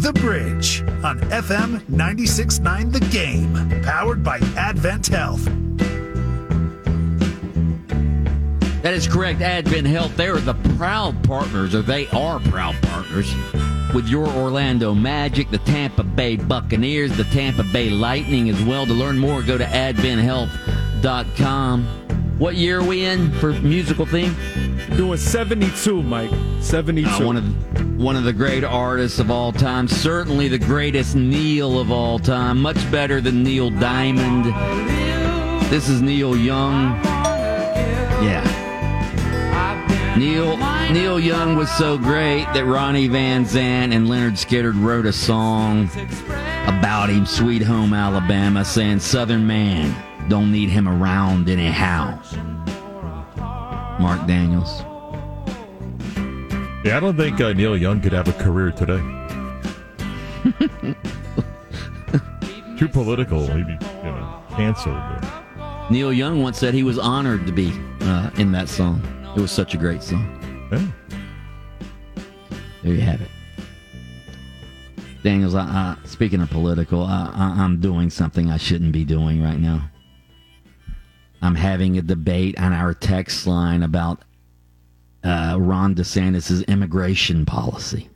The Bridge on FM 96.9 The Game, powered by Advent Health. That is correct. Advent Health, they are the proud partners, or they are proud partners with your Orlando Magic, the Tampa Bay Buccaneers, the Tampa Bay Lightning as well. To learn more, go to adventhealth.com. What year are we in for musical theme? Doing 72, Mike. 72. Uh, one of the great artists of all time, certainly the greatest Neil of all time, much better than Neil Diamond. This is Neil Young. Yeah. Neil Neil Young was so great that Ronnie Van Zant and Lynyrd Skynyrd wrote a song about him, Sweet Home Alabama, saying Southern man don't need him around anyhow. Marc Daniels. Yeah, I don't think uh, Neil Young could have a career today. Too political, maybe you know, canceled. Neil Young once said he was honored to be uh, in that song. It was such a great song. Yeah. There you have it. Daniels, I, I, speaking of political, I, I, I'm doing something I shouldn't be doing right now. I'm having a debate on our text line about uh, Ron DeSantis' immigration policy.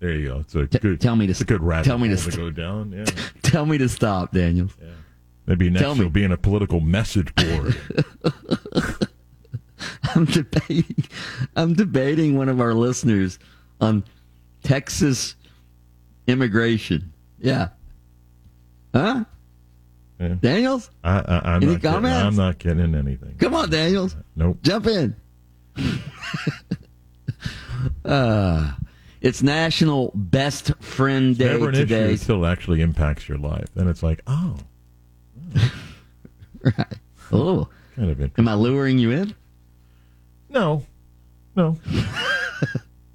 There you go. It's a T- good. tell me to it's a good rabbit tell me to hole to st- go down. Yeah. Tell me to stop, Daniels. Maybe next Tell me. will be in a political message board. I'm debating. I'm debating one of our listeners on Texas immigration. Yeah. Huh? Yeah. Daniels, I, I, I'm, Any not getting, comments? I'm not getting anything. come on, Daniels, Nope. jump in. Uh, it's National Best Friend Day Never an issue today. until it actually impacts your life. Then it's like, oh, Right. Oh, kind of interesting. am I luring you in? No, no.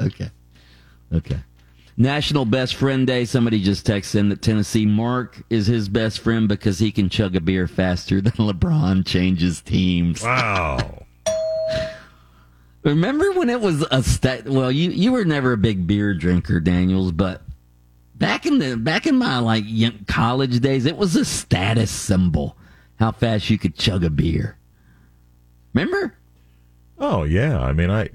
Okay. Okay. National Best Friend Day. Somebody just texted in that Tennessee Mark is his best friend because he can chug a beer faster than LeBron changes teams. Wow. Remember when it was a stat? Well, you you were never a big beer drinker, Daniels, but back in the back in my like young college days, it was a status symbol how fast you could chug a beer. Remember? Oh yeah. I mean, I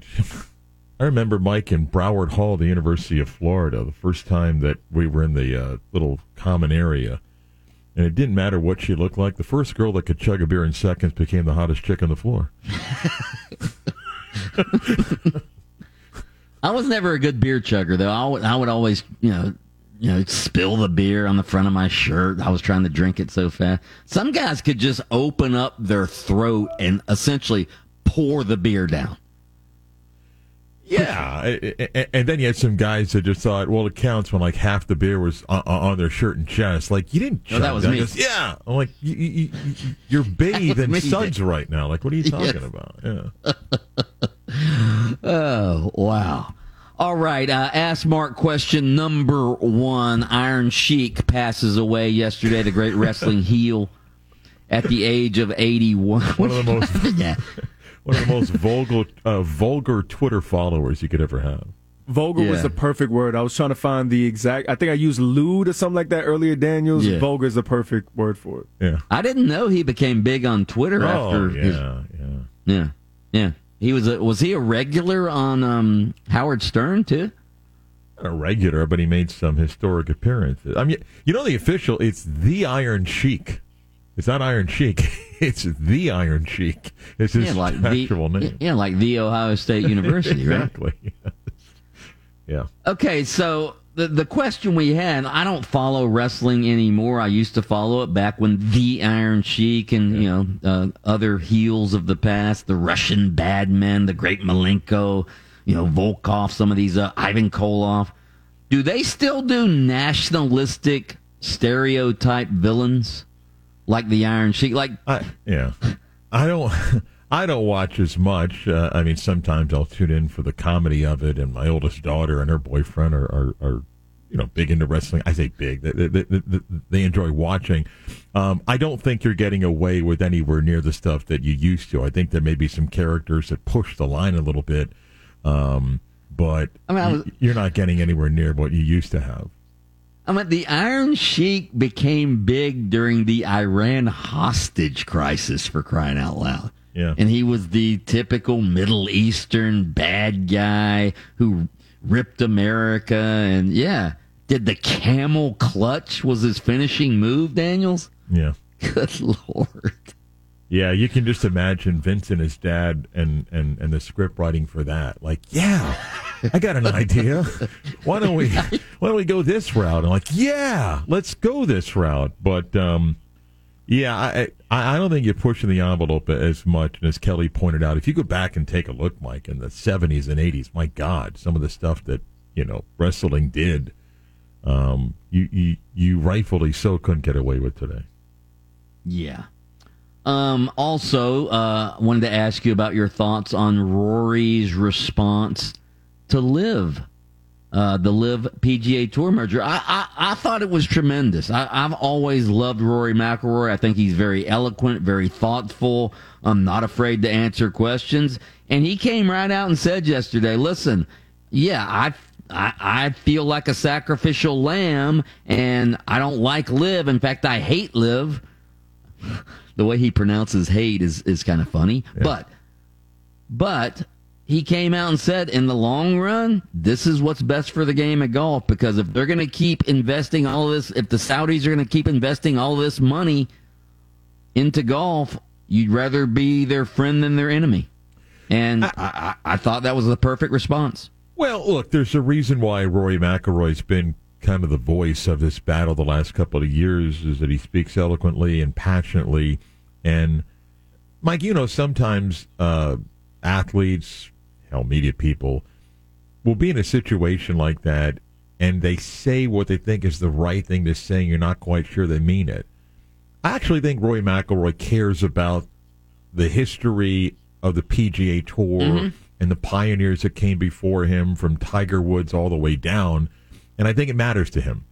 I remember Mike in Broward Hall, the University of Florida, the first time that we were in the uh, little common area, and it didn't matter what she looked like. The first girl that could chug a beer in seconds became the hottest chick on the floor. I was never a good beer chugger though. I would, I would always, you know, you know, spill the beer on the front of my shirt. I was trying to drink it so fast. Some guys could just open up their throat and essentially pour the beer down. Yeah, a- and then you had some guys that just thought, well, it counts when like half the beer was on, on their shirt and chest. Like you didn't. No, that was me. goes, yeah, I'm like you, you're bathed in suds right now. Like what are you talking Yes. about? Yeah. Oh, wow. All right. Uh, ask Mark question number one. Iron Sheik passes away yesterday, the great wrestling heel at the age of 81. One of the most yeah. One of the most vulgar uh, vulgar Twitter followers you could ever have. Vulgar Yeah. was the perfect word. I was trying to find the exact. I think I used lewd or something like that earlier. Daniels. Yeah. Vulgar is the perfect word for it. Yeah. I didn't know he became big on Twitter Oh after yeah, his yeah. Yeah, yeah. He was a was he a regular on um, Howard Stern too? Not a regular, but he made some historic appearances. I mean, you know the official. It's the Iron Sheik. It's not Iron Sheik. It's the Iron Sheik. It's his yeah, like the actual name. yeah, like the Ohio State University, right? exactly. yeah. Okay, so the the question we had, I don't follow wrestling anymore. I used to follow it back when the Iron Sheik and you know uh, other heels of the past, the Russian bad men, the great Malenko, you know Volkoff, some of these uh, Ivan Koloff. Do they still do nationalistic stereotype villains like the Iron Sheik? Like I yeah. I don't. I don't watch as much. Uh, I mean, sometimes I'll tune in for the comedy of it, and my oldest daughter and her boyfriend are, are, are you know, big into wrestling. I say big; they, they, they, they enjoy watching. Um, I don't think you're getting away with anywhere near the stuff that you used to. I think there may be some characters that push the line a little bit, um, but I mean, I was- you're not getting anywhere near what you used to have. I mean, the Iron Sheik became big during the Iran hostage crisis for crying out loud. Yeah. And he was the typical Middle Eastern bad guy who ripped America. And yeah, did the camel clutch was his finishing move, Daniels? Yeah. Good Lord. Yeah, you can just imagine Vince and his dad and, and, and the script writing for that. Like, yeah, I got an idea. Why don't we why don't we go this route? I'm like, yeah, let's go this route. But um, yeah, I, I I don't think you're pushing the envelope as much. And as Kelly pointed out, if you go back and take a look, Mike, in the 70s and 80s, my God, some of the stuff that you know wrestling did, um, you you, you rightfully so couldn't get away with today. Yeah. Um, also, uh, wanted to ask you about your thoughts on Rory's response to LIV, uh, the LIV PGA Tour merger. I, I, I thought it was tremendous. I, I've always loved Rory McIlroy. I think he's very eloquent, very thoughtful. I'm not afraid to answer questions. And he came right out and said yesterday, listen, yeah, I, I, I feel like a sacrificial lamb and I don't like LIV. In fact, I hate LIV the way he pronounces hate is, is kind of funny. But but he came out and said in the long run, this is what's best for the game of golf because if they're going to keep investing all this, if the Saudis are going to keep investing all this money into golf, you'd rather be their friend than their enemy. And I, I, I thought that was the perfect response. Well, look, there's a reason why Rory McIlroy's been kind of the voice of this battle the last couple of years is that he speaks eloquently and passionately. And Mike, you know, sometimes uh, athletes, hell, media people will be in a situation like that and they say what they think is the right thing to say, and you're not quite sure they mean it. I actually think Rory McIlroy cares about the history of the PGA Tour and the pioneers that came before him, from Tiger Woods all the way down, and I think it matters to him.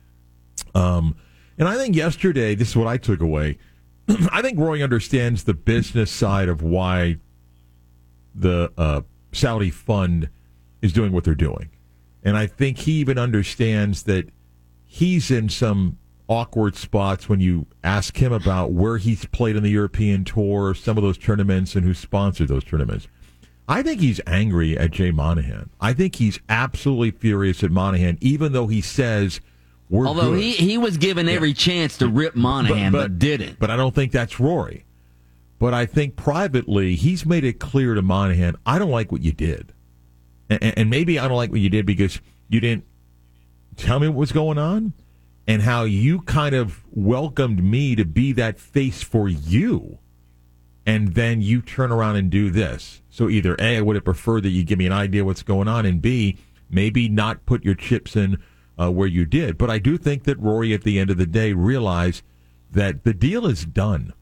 Um, and I think yesterday, this is what I took away. I think Roy understands the business side of why the uh, Saudi fund is doing what they're doing. And I think he even understands that he's in some awkward spots when you ask him about where he's played in the European tour, some of those tournaments, and who sponsored those tournaments. I think he's angry at Jay Monahan. I think he's absolutely furious at Monahan, even though he says we're Although good. he, he was given every chance to rip Monahan, but, didn't. But I don't think that's Rory. But I think privately, he's made it clear to Monahan, I don't like what you did. And, and maybe I don't like what you did because you didn't tell me what was going on and how you kind of welcomed me to be that face for you. And then you turn around and do this. So either A, I would have preferred that you give me an idea what's going on, and B, maybe not put your chips in uh, where you did. But I do think that Rory, at the end of the day, realized that the deal is done.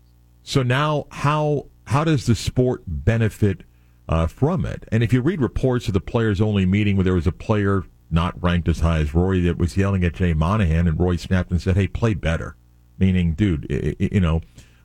So now, how how does the sport benefit uh, from it? And if you read reports of the players only meeting where there was a player not ranked as high as Rory that was yelling at Jay Monahan, and Roy snapped and said, "Hey, play better," meaning, dude, i i you know.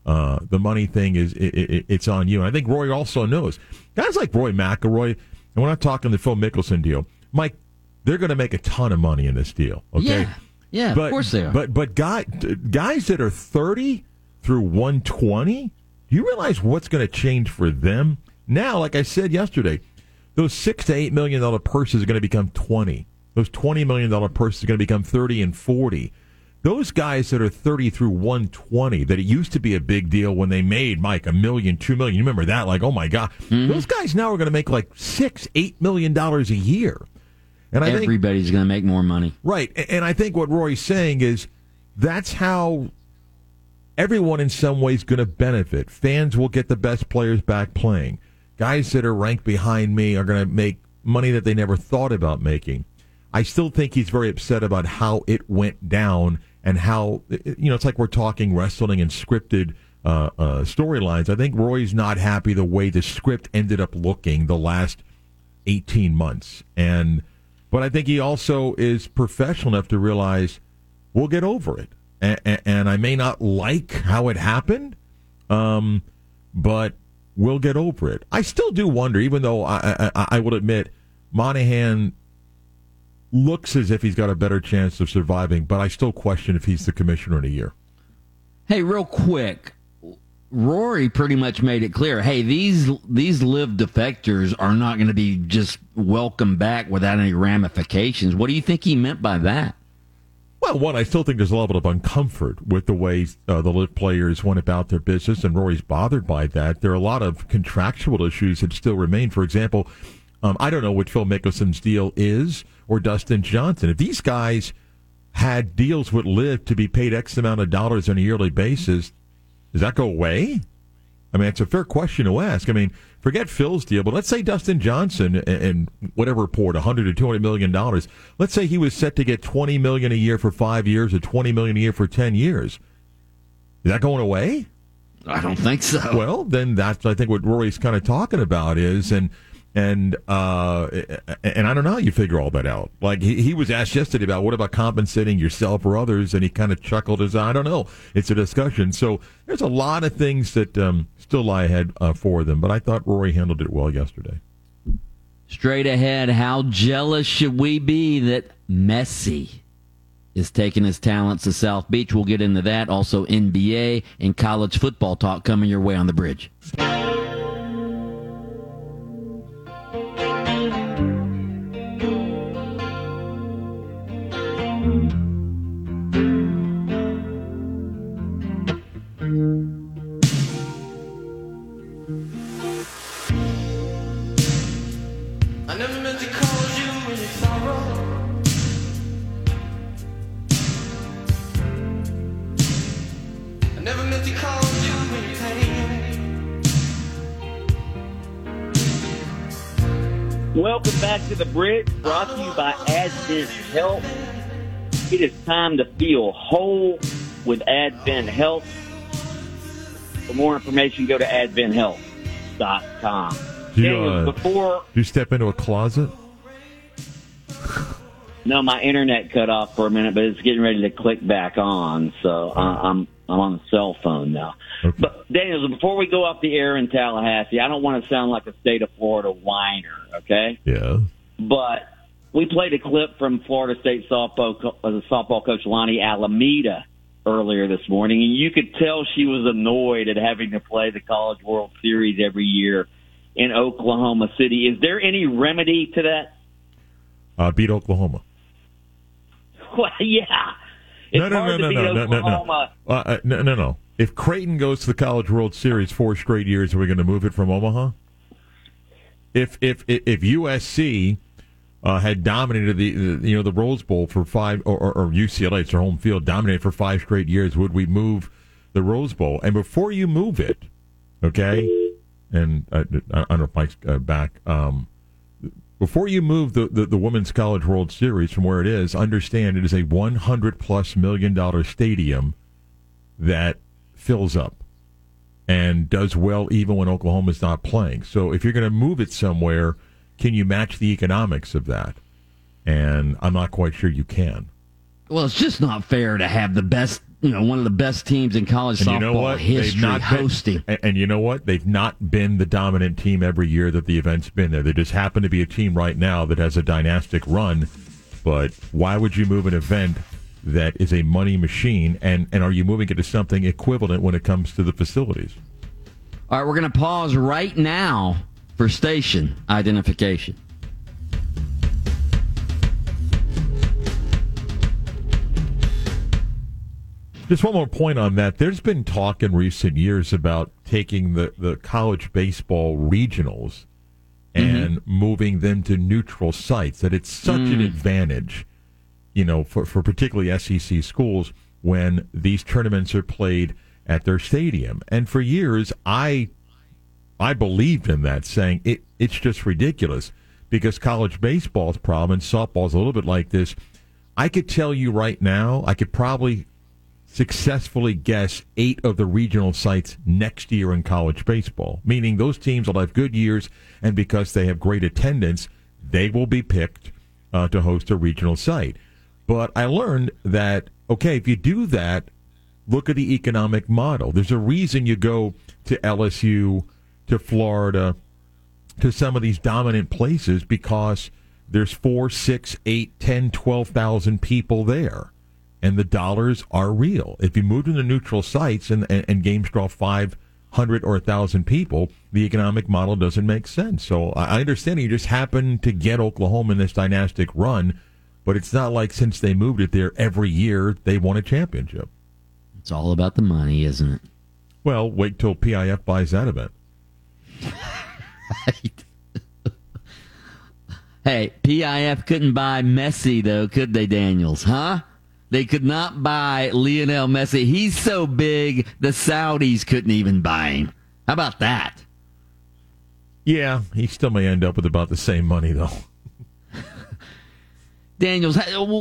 Uh, the money thing is it, it, it's on you. And I think Roy also knows guys like Rory McIlroy, and we're not talking the Phil Mickelson deal. Mike, they're going to make a ton of money in this deal. Okay, Yeah, yeah, but, of course they are. But but guy, guys that are thirty through one twenty, do you realize what's going to change for them now? Like I said yesterday, those six to eight million dollar purses are going to become twenty. Those twenty million dollar purses are going to become thirty and forty. Those guys that are 30 through 120, that it used to be a big deal when they made, Mike, a million, two million. You remember that? Like, oh my God. Mm-hmm. Those guys now are going to make like six, eight million dollars a year. And I think, Everybody's going to make more money. right. And I think what Roy's saying is that's how everyone in some ways going to benefit. Fans will get the best players back playing. Guys that are ranked behind me are going to make money that they never thought about making. I still think he's very upset about how it went down and how you know it's like we're talking wrestling and scripted uh, uh, storylines. I think Roy's not happy the way the script ended up looking the last eighteen months, and but I think he also is professional enough to realize we'll get over it. And, and I may not like how it happened, um, but we'll get over it. I still do wonder, even though I, I, I will admit Monahan looks as if he's got a better chance of surviving, but I still question if he's the commissioner in a year. Hey, real quick, Rory pretty much made it clear. Hey, these these LIV defectors are not going to be just welcomed back without any ramifications. What do you think he meant by that? Well, one, I still think there's a level of uncomfort with the way uh, the LIV players went about their business, and Rory's bothered by that. There are a lot of contractual issues that still remain. For example, um, I don't know what Phil Mickelson's deal is or Dustin Johnson. If these guys had deals with LIV to be paid X amount of dollars on a yearly basis, does that go away? I mean, it's a fair question to ask. I mean, forget Phil's deal, but let's say Dustin Johnson and, whatever report, 100 to 200 million dollars. Let's say he was set to get 20 million a year for five years or 20 million a year for 10 years. Is that going away? I don't think so. Well, then that's I think what Rory's kind of talking about is, and and uh, and I don't know how you figure all that out. Like he, he was asked yesterday about what about compensating yourself or others, and he kind of chuckled as I don't know. It's a discussion. So there's a lot of things that um, still lie ahead uh, for them. But I thought Rory handled it well yesterday. Straight ahead, how jealous should we be that Messi is taking his talents to South Beach? We'll get into that. Also, NBA and college football talk coming your way on the bridge. Welcome back to the bridge, brought to you by Advent Health. It is time to feel whole with Advent Health. For more information, go to adventhealth.com. Do you, uh, before do you step into a closet? No, my internet cut off for a minute, but it's getting ready to click back on. So I'm I'm on the cell phone now. Okay. But Daniel, before we go off the air in Tallahassee, I don't want to sound like a state of Florida whiner, okay? Yeah. But we played a clip from Florida State softball uh, softball coach Lonni Alameda earlier this morning, and you could tell she was annoyed at having to play the College World Series every year in Oklahoma City. Is there any remedy to that? Uh, beat Oklahoma. Well, yeah. It's no, no, no, no, no, no, no, no. Uh, uh, no, no, no. If Creighton goes to the College World Series four straight years, are we going to move it from Omaha? If if if USC uh, had dominated the, the, you know the Rose Bowl for five or, or, or UCLA, it's their home field, dominated for five straight years, would we move the Rose Bowl? And before you move it, okay, and uh, I don't know if Mike's uh, back. Um, before you move the, the, the, Women's College World Series from where it is, understand it is a 100 plus million dollar stadium that fills up and does well even when Oklahoma's not playing. So if you're going to move it somewhere, can you match the economics of that? And I'm not quite sure you can. Well, it's just not fair to have the best you know one of the best teams in college and softball you know what? history not hosting. Been, and, you know what? They've not been the dominant team every year that the event's been there. They just happen to be a team right now that has a dynastic run. But why would you move an event that is a money machine? And, and are you moving it to something equivalent when it comes to the facilities? All right, we're going to pause right now for station identification. Just one more point on that. There's been talk in recent years about taking the, the college baseball regionals and mm-hmm. moving them to neutral sites, that it's such mm. an advantage, you know, for, for particularly SEC schools when these tournaments are played at their stadium. And for years, I I believed in that, saying it, it's just ridiculous because college baseball's problem and softball's a little bit like this. I could tell you right now, I could probably successfully guess eight of the regional sites next year in college baseball, meaning those teams will have good years, and because they have great attendance, they will be picked uh, to host a regional site. But I learned that, okay, if you do that, look at the economic model. There's a reason you go to LSU, to Florida, to some of these dominant places because there's four, six, eight, ten, twelve thousand people there, and the dollars are real. If you move to the neutral sites and, and, and games draw five hundred or a thousand people, the economic model doesn't make sense. So I understand you just happened to get Oklahoma in this dynastic run, but it's not like since they moved it there every year they won a championship. It's all about the money, isn't it? Well, wait till PIF buys that event. right. hey, PIF couldn't buy Messi though, could they, Daniels? Huh? They could not buy Lionel Messi. He's so big, the Saudis couldn't even buy him. How about that? Yeah, he still may end up with about the same money though. Daniels,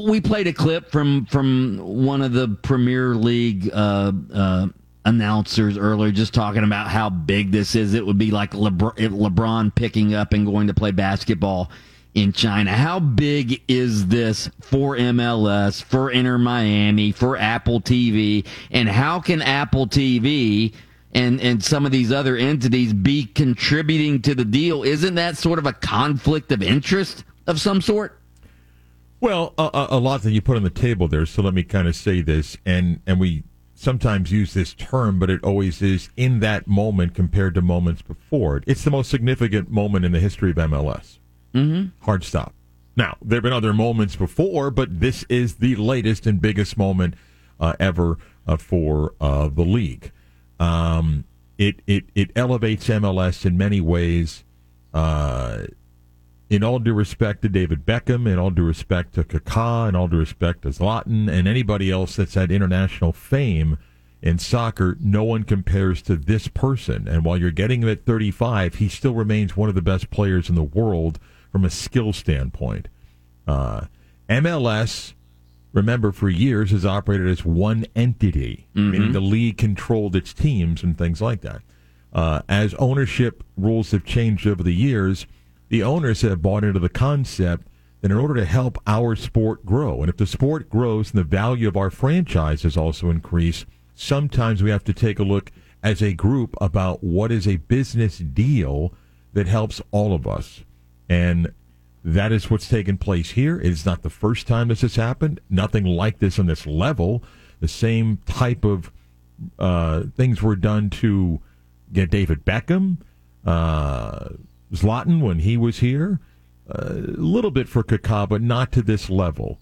we played a clip from from one of the Premier League uh, uh, announcers earlier, just talking about how big this is. It would be like Lebron, LeBron picking up and going to play basketball in China. How big is this for MLS, for Inter Miami, for Apple TV, and how can Apple TV? And, and some of these other entities be contributing to the deal. Isn't that sort of a conflict of interest of some sort? Well, a, a, lot that you put on the table there. So let me kind of say this, and and we sometimes use this term, but it always is in that moment compared to moments before. It's the most significant moment in the history of MLS. Mm-hmm. Hard stop. Now there have been other moments before, but this is the latest and biggest moment uh, ever uh, for uh, the league. Um, it it it elevates MLS in many ways. Uh, in all due respect to David Beckham, in all due respect to Kaká, in all due respect to Zlatan, and anybody else that's had international fame in soccer, no one compares to this person. And while you're getting him at 35, he still remains one of the best players in the world from a skill standpoint. Uh, MLS, remember, for years has operated as one entity, mm-hmm. meaning the league controlled its teams and things like that. Uh, as ownership rules have changed over the years, the owners have bought into the concept that in order to help our sport grow, and if the sport grows and the value of our franchises also increase, sometimes we have to take a look as a group about what is a business deal that helps all of us. And that is what's taken place here. It is not the first time this has happened. Nothing like this on this level. The same type of uh, things were done to get David Beckham. Uh, Zlatan when he was here. A little bit for Kaká, but not to this level.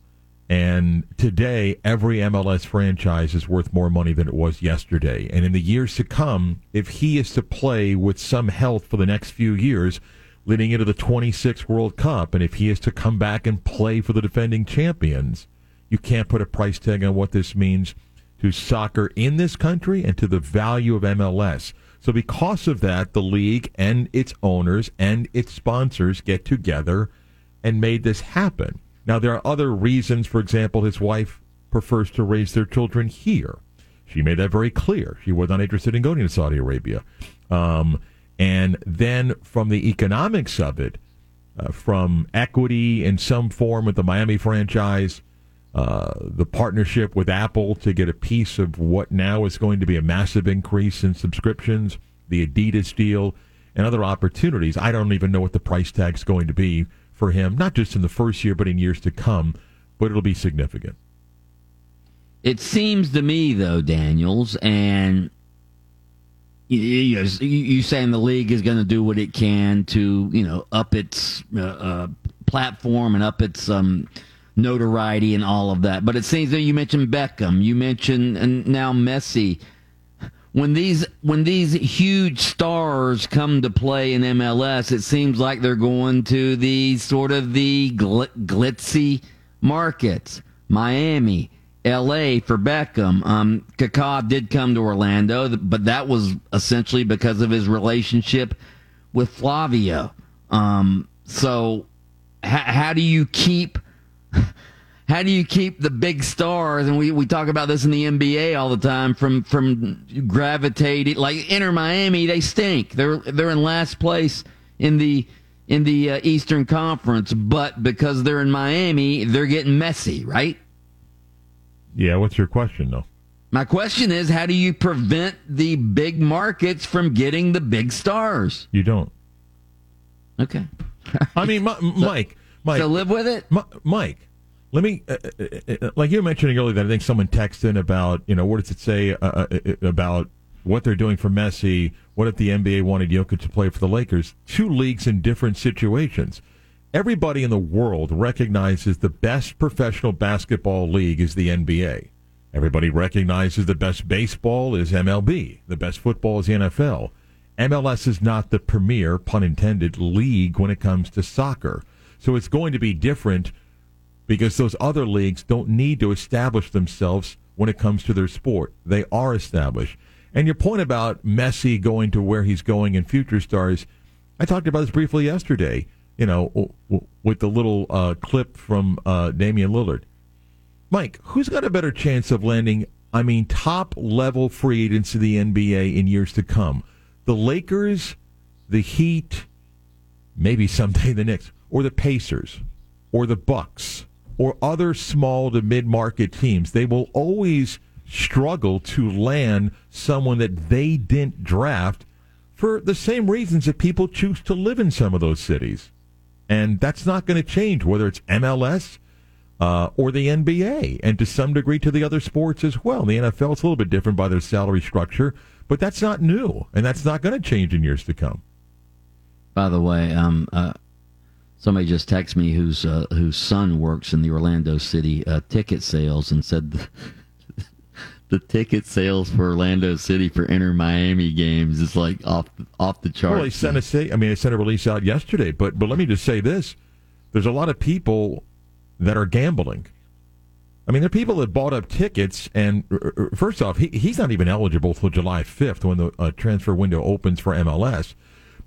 And today, every MLS franchise is worth more money than it was yesterday. And in the years to come, if he is to play with some health for the next few years, leading into the 26 World Cup, and if he is to come back and play for the defending champions, you can't put a price tag on what this means to soccer in this country and to the value of MLS. So, because of that, the league and its owners and its sponsors get together and made this happen. Now, there are other reasons. For example, his wife prefers to raise their children here. She made that very clear. She was not interested in going to Saudi Arabia. Um, and then, from the economics of it, uh, from equity in some form with the Miami franchise, uh, the partnership with Apple to get a piece of what now is going to be a massive increase in subscriptions, the Adidas deal, and other opportunities. I don't even know what the price tag is going to be for him, not just in the first year, but in years to come, but it'll be significant. It seems to me, though, Daniels, and you, you saying the league is going to do what it can to, you know, up its uh, uh, platform and up its um, notoriety and all of that. But it seems that you mentioned Beckham, you mentioned and now Messi. When these when these huge stars come to play in MLS, it seems like they're going to the sort of the gl- glitzy markets, Miami, L.A. for Beckham. Um, did come to Orlando, but that was essentially because of his relationship with Flavio. Um, so, how do you keep how do you keep the big stars and we, we talk about this in the NBA all the time from from gravitating like Inter Miami they stink they're they're in last place in the in the uh, Eastern Conference but because they're in Miami they're getting Messi right Yeah what's your question though My question is how do you prevent the big markets from getting the big stars You don't Okay I mean Mike Mike, So live with it. Mike, let me, uh, uh, uh, like you were mentioning earlier, that I think someone texted in about, you know, what does it say uh, uh, uh, about what they're doing for Messi? What if the NBA wanted Jokic to play for the Lakers? Two leagues in different situations. Everybody in the world recognizes the best professional basketball league is the NBA. Everybody recognizes the best baseball is MLB. The best football is the NFL. MLS is not the premier, pun intended, league when it comes to soccer. So it's going to be different because those other leagues don't need to establish themselves when it comes to their sport. They are established. And your point about Messi going to where he's going in future stars, I talked about this briefly yesterday, you know, with the little uh, clip from uh, Damian Lillard. Mike, who's got a better chance of landing, I mean, top level free agents to the NBA in years to come? The Lakers, the Heat, maybe someday the Knicks, or the Pacers, or the Bucks, or other small to mid market teams. They will always struggle to land someone that they didn't draft for the same reasons that people choose to live in some of those cities. And that's not going to change, whether it's MLS uh, or the NBA, and to some degree to the other sports as well. The NFL is a little bit different by their salary structure, but that's not new, and that's not going to change in years to come. By the way, um, uh, somebody just texted me whose uh, whose son works in the Orlando City uh, ticket sales and said the, the ticket sales for Orlando City for Inter Miami games is like off off the charts. Well, they sent a I mean, they sent a release out yesterday, but but let me just say this: there's a lot of people that are gambling. I mean, there are people that bought up tickets, and first off, he, he's not even eligible till July 5th when the uh, transfer window opens for MLS.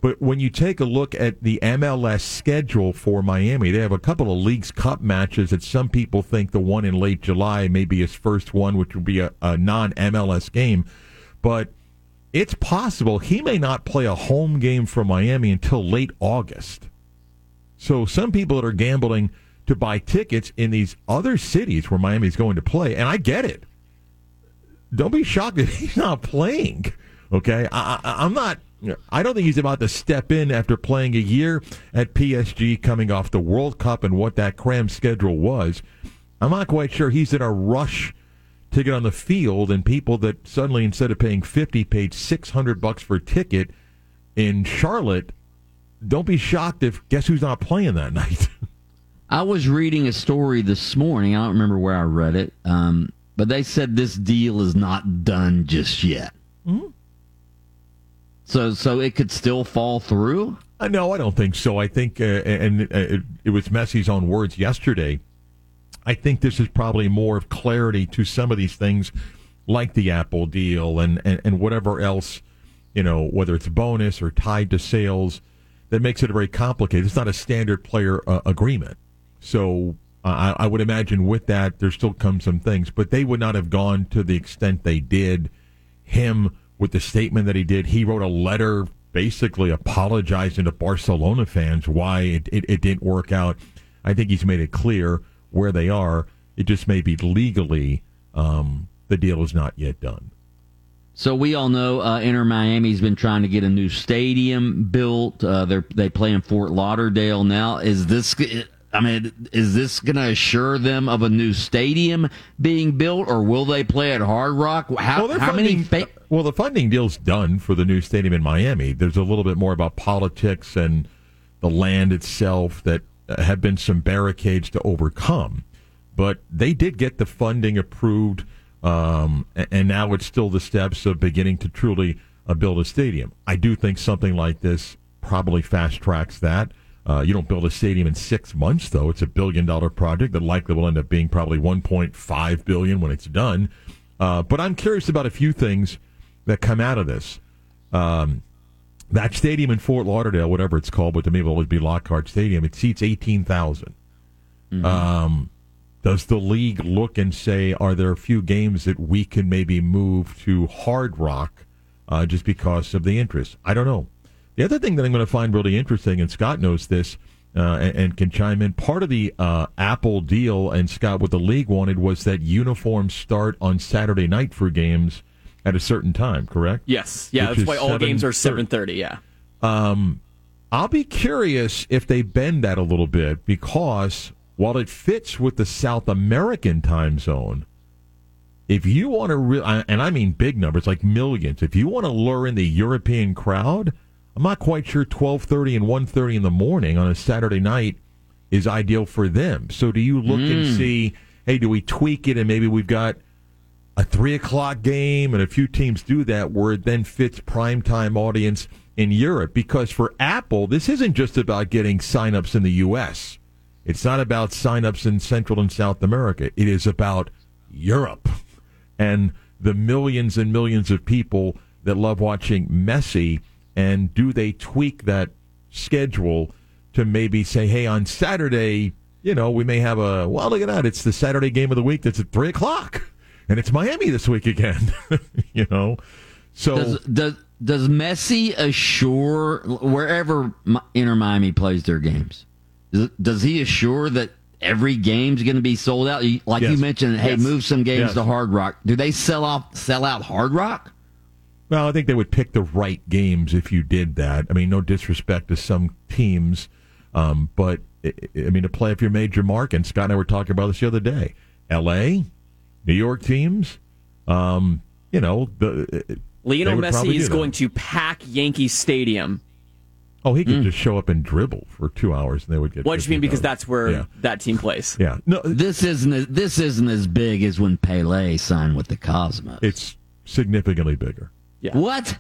But when you take a look at the MLS schedule for Miami, they have a couple of Leagues Cup matches that some people think the one in late July may be his first one, which would be a, a non MLS game. But it's possible he may not play a home game for Miami until late August. So some people that are gambling to buy tickets in these other cities where Miami's going to play, and I get it. Don't be shocked if he's not playing. Okay, I, I, I'm not I don't think he's about to step in after playing a year at PSG, coming off the World Cup and what that cram schedule was. I'm not quite sure he's in a rush to get on the field, and people that suddenly, instead of paying 50, paid 600 bucks for a ticket in Charlotte. Don't be shocked if guess who's not playing that night. I was reading a story this morning. I don't remember where I read it, um, but they said this deal is not done just yet. Mm-hmm. So, so it could still fall through. Uh, no, I don't think so. I think, uh, and uh, it, it was Messi's own words yesterday. I think this is probably more of clarity to some of these things, like the Apple deal and, and, and whatever else, you know, whether it's bonus or tied to sales, that makes it very complicated. It's not a standard player uh, agreement. So I, I would imagine with that, there still come some things, but they would not have gone to the extent they did. Him with the statement that he did. He wrote a letter basically apologizing to Barcelona fans why it, it, it, didn't work out. I think he's made it clear where they are. It just may be legally um, the deal is not yet done. So we all know uh, Inter Miami's been trying to get a new stadium built. Uh, they they play in Fort Lauderdale now. Is this I mean, is this going to assure them of a new stadium being built, or will they play at Hard Rock? How, well, how funding, many? Fa- well, the funding deal's done for the new stadium in Miami. There's a little bit more about politics and the land itself that uh, have been some barricades to overcome, but they did get the funding approved, um, and now it's still the steps of beginning to truly uh, build a stadium. I do think something like this probably fast tracks that. Uh, you don't build a stadium in six months, though. It's a billion dollar project that likely will end up being probably 1.5 billion when it's done. Uh, but I'm curious about a few things that come out of this. Um, that stadium in Fort Lauderdale, whatever it's called, but to me it will always be Lockhart Stadium. It seats 18,000. Mm-hmm. Um, does the league look and say, are there a few games that we can maybe move to Hard Rock uh, just because of the interest? I don't know. The other thing that I'm going to find really interesting, and Scott knows this uh, and, and, can chime in, part of the uh, Apple deal, and Scott, what the league wanted was that uniforms start on Saturday night for games at a certain time, correct? Yes. Yeah, Which that's why all games are 7.30, yeah. Um, I'll be curious if they bend that a little bit because while it fits with the South American time zone, if you want to, re- and I mean big numbers like millions, if you want to lure in the European crowd, I'm not quite sure 12:30 and 1:30 in the morning on a Saturday night is ideal for them. So do you look and hmm. see, hey, do we tweak it and maybe we've got a three o'clock game, and a few teams do that where it then fits primetime audience in Europe. Because for Apple, this isn't just about getting signups in the U.S. It's not about signups in Central and South America. It is about Europe and the millions and millions of people that love watching Messi. And do they tweak that schedule to maybe say, hey, on Saturday, you know, we may have a, well, look at that. It's the Saturday game of the week that's at 3 o'clock. And it's Miami this week again, you know? So. Does, does does Messi assure wherever Inter Miami plays their games? Does, he assure that every game's going to be sold out? Like you mentioned, hey, Yes. move some games Yes. to Hard Rock. Do they sell off sell out Hard Rock? Well, I think they would pick the right games if you did that. I mean, no disrespect to some teams, um, but I I mean, to play if you're major market. And Scott and I were talking about this the other day. L.A., New York teams, um, you know, the Lionel Messi is going to pack Yankee Stadium. Oh, he could just show up and dribble for two hours, and they would get. What do you mean? Because that's where Yeah. that team plays. Yeah, no, This isn't as- this isn't as big as when Pele signed with the Cosmos. it's significantly bigger. Yeah. what?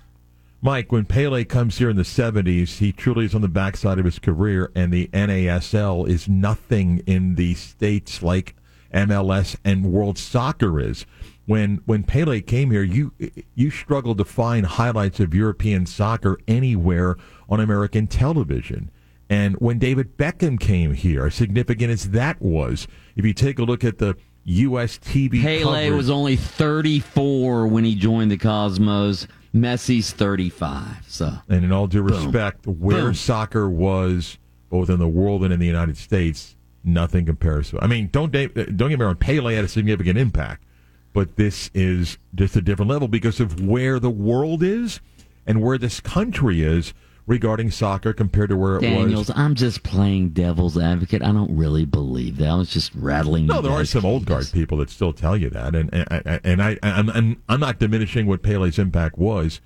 Mike, when Pele comes here in the 70s, he truly is on the backside of his career, and the NASL is nothing in the states like MLS and World Soccer is. When when Pele came here, you you struggled to find highlights of European soccer anywhere on American television. And when David Beckham came here, as significant as that was, if you take a look at the U.S. TV Pele was only 34 when he joined the Cosmos. Messi's 35. So And in all due respect, where Boom. soccer was both in the world and in the United States, nothing compares to. it. I mean, don't don't get me wrong. Pele had a significant impact, but this is just a different level because of where the world is and where this country is regarding soccer compared to where it was. Daniels, was. I'm just playing devil's advocate. I don't really believe that. I was just rattling. No, there are some old guard people that still tell you that, and and, and I I'm, I'm I'm not diminishing what Pele's impact was,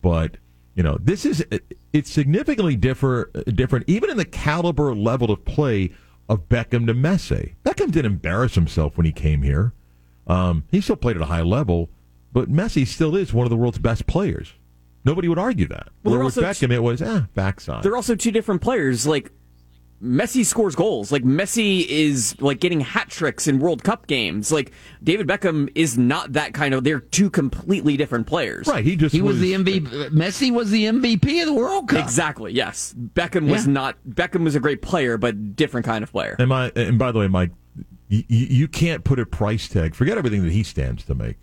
but you know this is it's significantly differ, different, even in the caliber level of play of Beckham to Messi. Beckham didn't embarrass himself when he came here. Um, he still played at a high level, but Messi still is one of the world's best players. Nobody would argue that. Well, Where with also- Beckham, it was eh, backside. They're also two different players. Like Messi scores goals. Like Messi is like getting hat tricks in World Cup games. Like David Beckham is not that kind of. They're two completely different players. right. He just He was the MVP. Messi was the MVP of the World Cup. Exactly. Yes. Beckham was Yeah. not. Beckham was a great player, but different kind of player. And my and by the way, Mike, you, you can't put a price tag. Forget everything that he stands to make.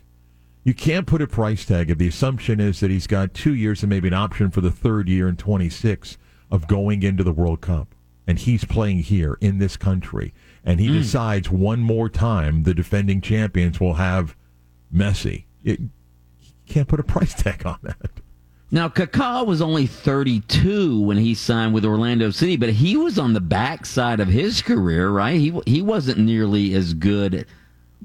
You can't put a price tag if the assumption is that he's got two years and maybe an option for the third year in 26 of going into the World Cup, and he's playing here in this country, and he hmm. decides one more time the defending champions will have Messi. It, you can't put a price tag on that. Now, Kaká was only 32 when he signed with Orlando City, but he was on the backside of his career, right? He he wasn't nearly as good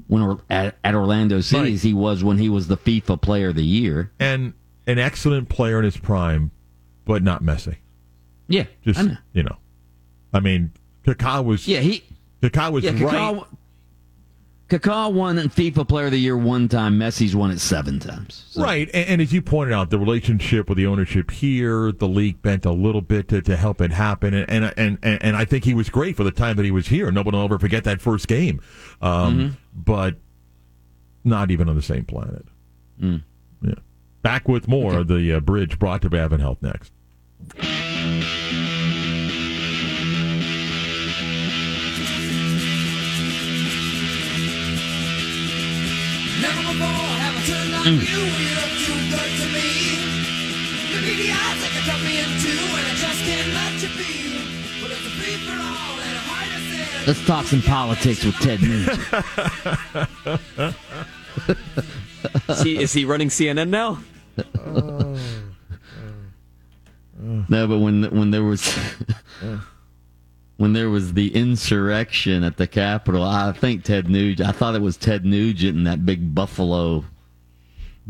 when or- at, at Orlando City Right. as he was when he was the FIFA Player of the Year. And an excellent player in his prime, but not Messi. Yeah, Just know. you know, I mean, Kaká was yeah, he Kaká was yeah right. Kaká. Won FIFA Player of the Year one time. Messi's won it seven times. So- Right, and, and as you pointed out, the relationship with the ownership here, the league bent a little bit to, to help it happen, and, and and and I think he was great for the time that he was here. Nobody will ever forget that first game, um, but not even on the same planet. Yeah. Back with more of the uh, bridge brought to Bavin Health next. Say. Let's talk some politics with Ted Nugent. Is he, is he running CNN now? Oh. No, but when when there was when there was the insurrection at the Capitol, I think Ted Nugent. I thought it was Ted Nugent in that big Buffalo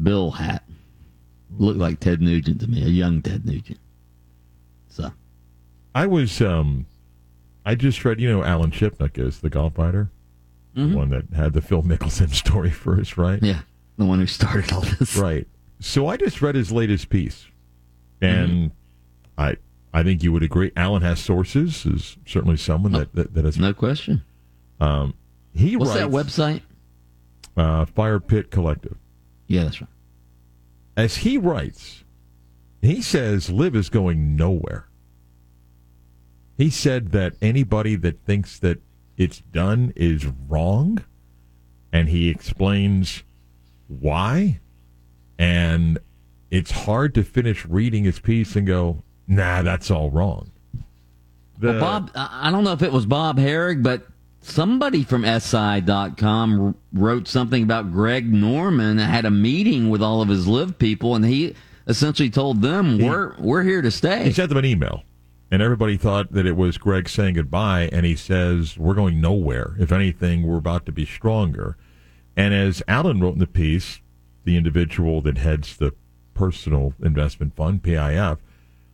Bill hat. Looked like Ted Nugent to me, a young Ted Nugent. So I was, um, I just read, you know, Alan Shipnuck is the golf writer, the one that had the Phil Mickelson story first, right? yeah, the one who started all this. Right. So I just read his latest piece, and I I think you would agree. Alan has sources. Is certainly someone that that, that has. No question. He What's that website? Uh, Fire Pit Collective. Yeah, that's right. As he writes, he says LIV is going nowhere. He said that anybody that thinks that it's done is wrong, and he explains why. And it's hard to finish reading his piece and go, nah, that's all wrong. The- Well, Bob, I I don't know if it was Bob Harig, but somebody from SI.com wrote something about Greg Norman had a meeting with all of his LIV people, and he essentially told them, "We're we're here to stay." He sent them an email, and everybody thought that it was Greg saying goodbye. And he says, "We're going nowhere. If anything, we're about to be stronger." And as Alan wrote in the piece, the individual that heads the Personal Investment Fund (PIF),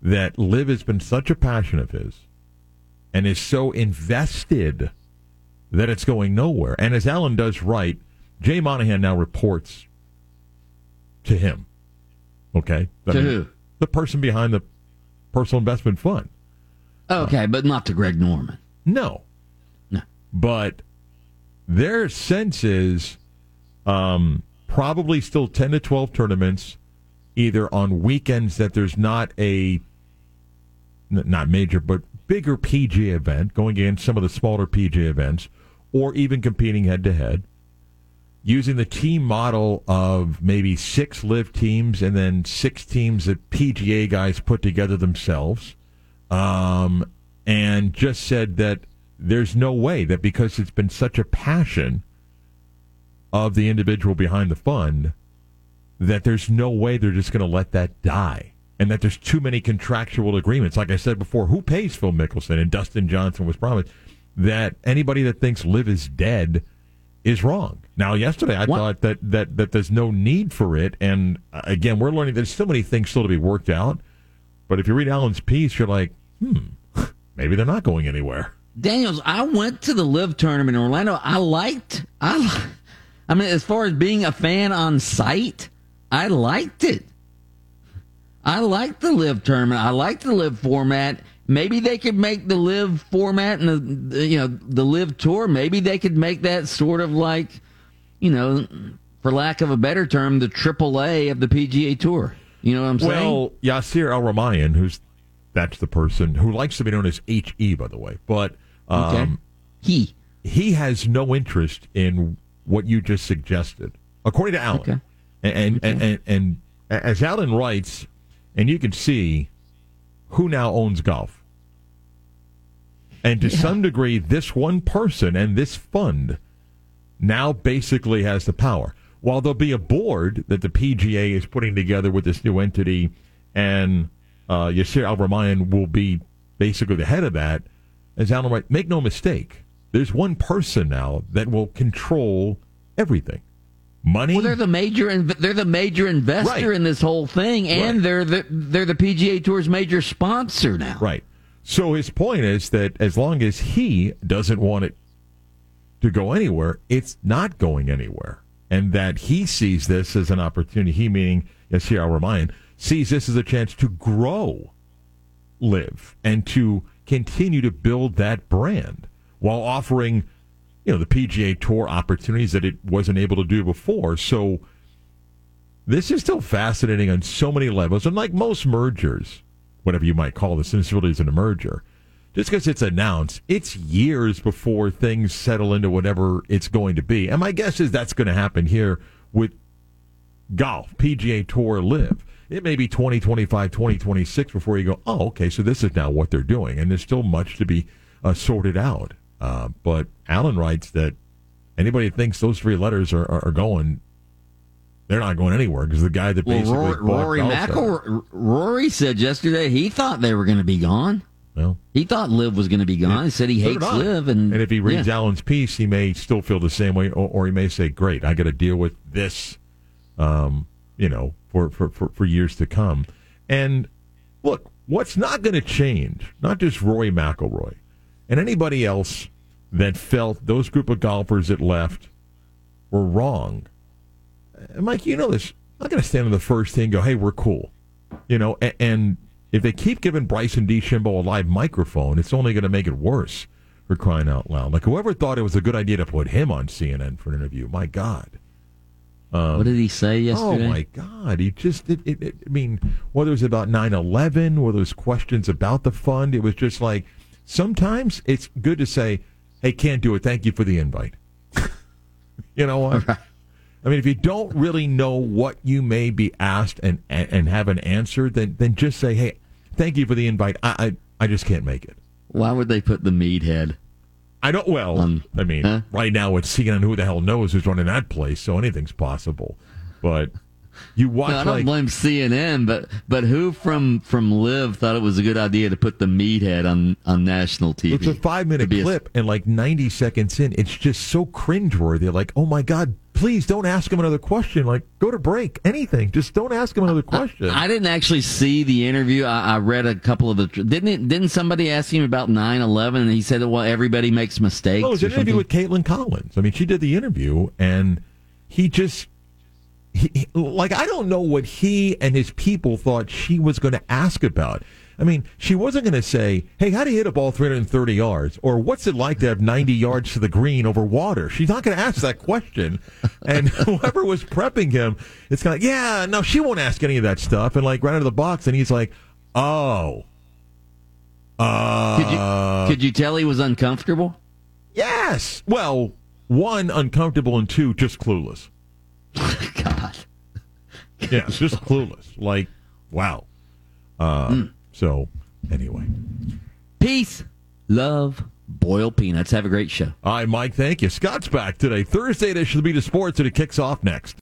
that LIV has been such a passion of his, and is so invested that it's going nowhere. And as Alan does write, Jay Monahan now reports to him. Okay, To mean, who? The person behind the personal investment fund. Okay, but not to Greg Norman. No. No. But their sense is um, probably still 10 to 12 tournaments, either on weekends that there's not a, not major, but bigger PGA event going against some of the smaller PGA events, or even competing head to head. Using the team model of maybe six LIV teams and then six teams that PGA guys put together themselves um, and just said that there's no way that because it's been such a passion of the individual behind the fund that there's no way they're just going to let that die and that there's too many contractual agreements like i said before who pays phil mickelson and dustin johnson was promised that anybody that thinks LIV is dead is wrong now yesterday i What? thought that, that that there's no need for it and uh, again we're learning there's so many things still to be worked out but if you read Alan's piece, you're like, hmm, maybe they're not going anywhere. Daniels, I went to the LIV tournament in Orlando. I liked, I, I mean, as far as being a fan on site, I liked it. I liked the LIV tournament. I liked the LIV format. Maybe they could make the LIV format and the, the you know the LIV tour. Maybe they could make that sort of like, you know, for lack of a better term, the AAA of the PGA Tour. You know what I'm saying? Well, Yasir Al-Rumayyan, who's that's the person who likes to be known as HE, by the way, but um, okay. He. he has no interest in what you just suggested, according to Alan. Okay. And, and, and, and as Alan writes, and you can see who now owns golf. And to some degree, this one person and this fund now basically has the power. While there'll be a board that the PGA is putting together with this new entity, and uh, Yasir Al-Rumayyan will be basically the head of that, as Alan writes, make no mistake, there's one person now that will control everything. Money. Well, they're the major. inv- They're the major investor Right. in this whole thing, and Right. they're the they're the PGA Tour's major sponsor now. Right. So his point is that as long as he doesn't want it to go anywhere, it's not going anywhere. And that he sees this as an opportunity, he meaning Yasir Al-Rumayyan, sees this as a chance to grow, LIV, and to continue to build that brand while offering, you know, the PGA Tour opportunities that it wasn't able to do before. So this is still fascinating on so many levels. And like most mergers, whatever you might call this, really isn't a merger, just because it's announced, it's years before things settle into whatever it's going to be. And my guess is that's going to happen here with golf, PGA Tour LIV. It may be 2025, 2026 before you go, oh, okay, so this is now what they're doing. And there's still much to be uh, sorted out. Uh, but Alan writes that anybody thinks those three letters are, are, are going, they're not going anywhere because the guy that Well, basically Rory, Rory McIlroy, Rory said yesterday he thought they were going to be gone. Well, He thought LIV was going to be gone. He said he hates did I. LIV, and if he reads yeah. Alan's piece, he may still feel the same way, or, or he may say, "Great, I got to deal with this," um, you know, for, for, for, for years to come. And look, what's not going to change? Not just Rory McIlroy and anybody else that felt those group of golfers that left were wrong. Mike, you know this. I'm not going to stand on the first thing and go, "Hey, we're cool," you know, and. and if they keep giving Bryson DeChambeau a live microphone, it's only going to make it worse for crying out loud. Like whoever thought it was a good idea to put him on CNN for an interview, my God. Um, what did he say yesterday? Oh my God! He just, it, it, it, I mean, whether it was about 9-11, whether it was questions about the fund, it was just like sometimes it's good to say, "Hey, can't do it. Thank you for the invite." you know what? I mean, if you don't really know what you may be asked and and, have an answer, then then just say, "Hey, thank you for the invite. I I, I just can't make it." Why would they put the meat head? I don't. Well, Um, I mean, huh? right now it's CNN. Who the hell knows who's running that place? So anything's possible. But you watch No, I don't like blame CNN, but but who from from LIV thought it was a good idea to put the meathead on on national TV? it's a five minute be a- clip, and like ninety seconds in, it's just so cringeworthy. Like, oh my god, please don't ask him another question. Like, go to break. Anything, just don't ask him another question. I didn't actually see the interview. I, I read a couple of the. Didn't it, didn't somebody ask him about 9-11 and he said, "Well, everybody makes mistakes." Well, it was an interview with Kaitlan Collins. I mean, she did the interview, and he just. He, he- like I don't know what he and his people thought she was going to ask about. I mean, she wasn't going to say, "Hey, how do you hit a ball 330 yards?" or "What's it like to have 90 yards to the green over water?" She's not going to ask that question. And whoever was prepping him, it's kind of like, "Yeah, no, she won't ask any of that stuff." And like right out of the box, and he's like, "Oh, uh, Could you could you tell he was uncomfortable? Yes. Well, one uncomfortable and two just clueless. God, Yeah, just clueless. Like, wow. Uh, So, anyway. peace, love, boiled peanuts. Have a great show. All right, Mike, thank you. Scott's back today. Thursday edition of the Beat of Sports, and it kicks off next.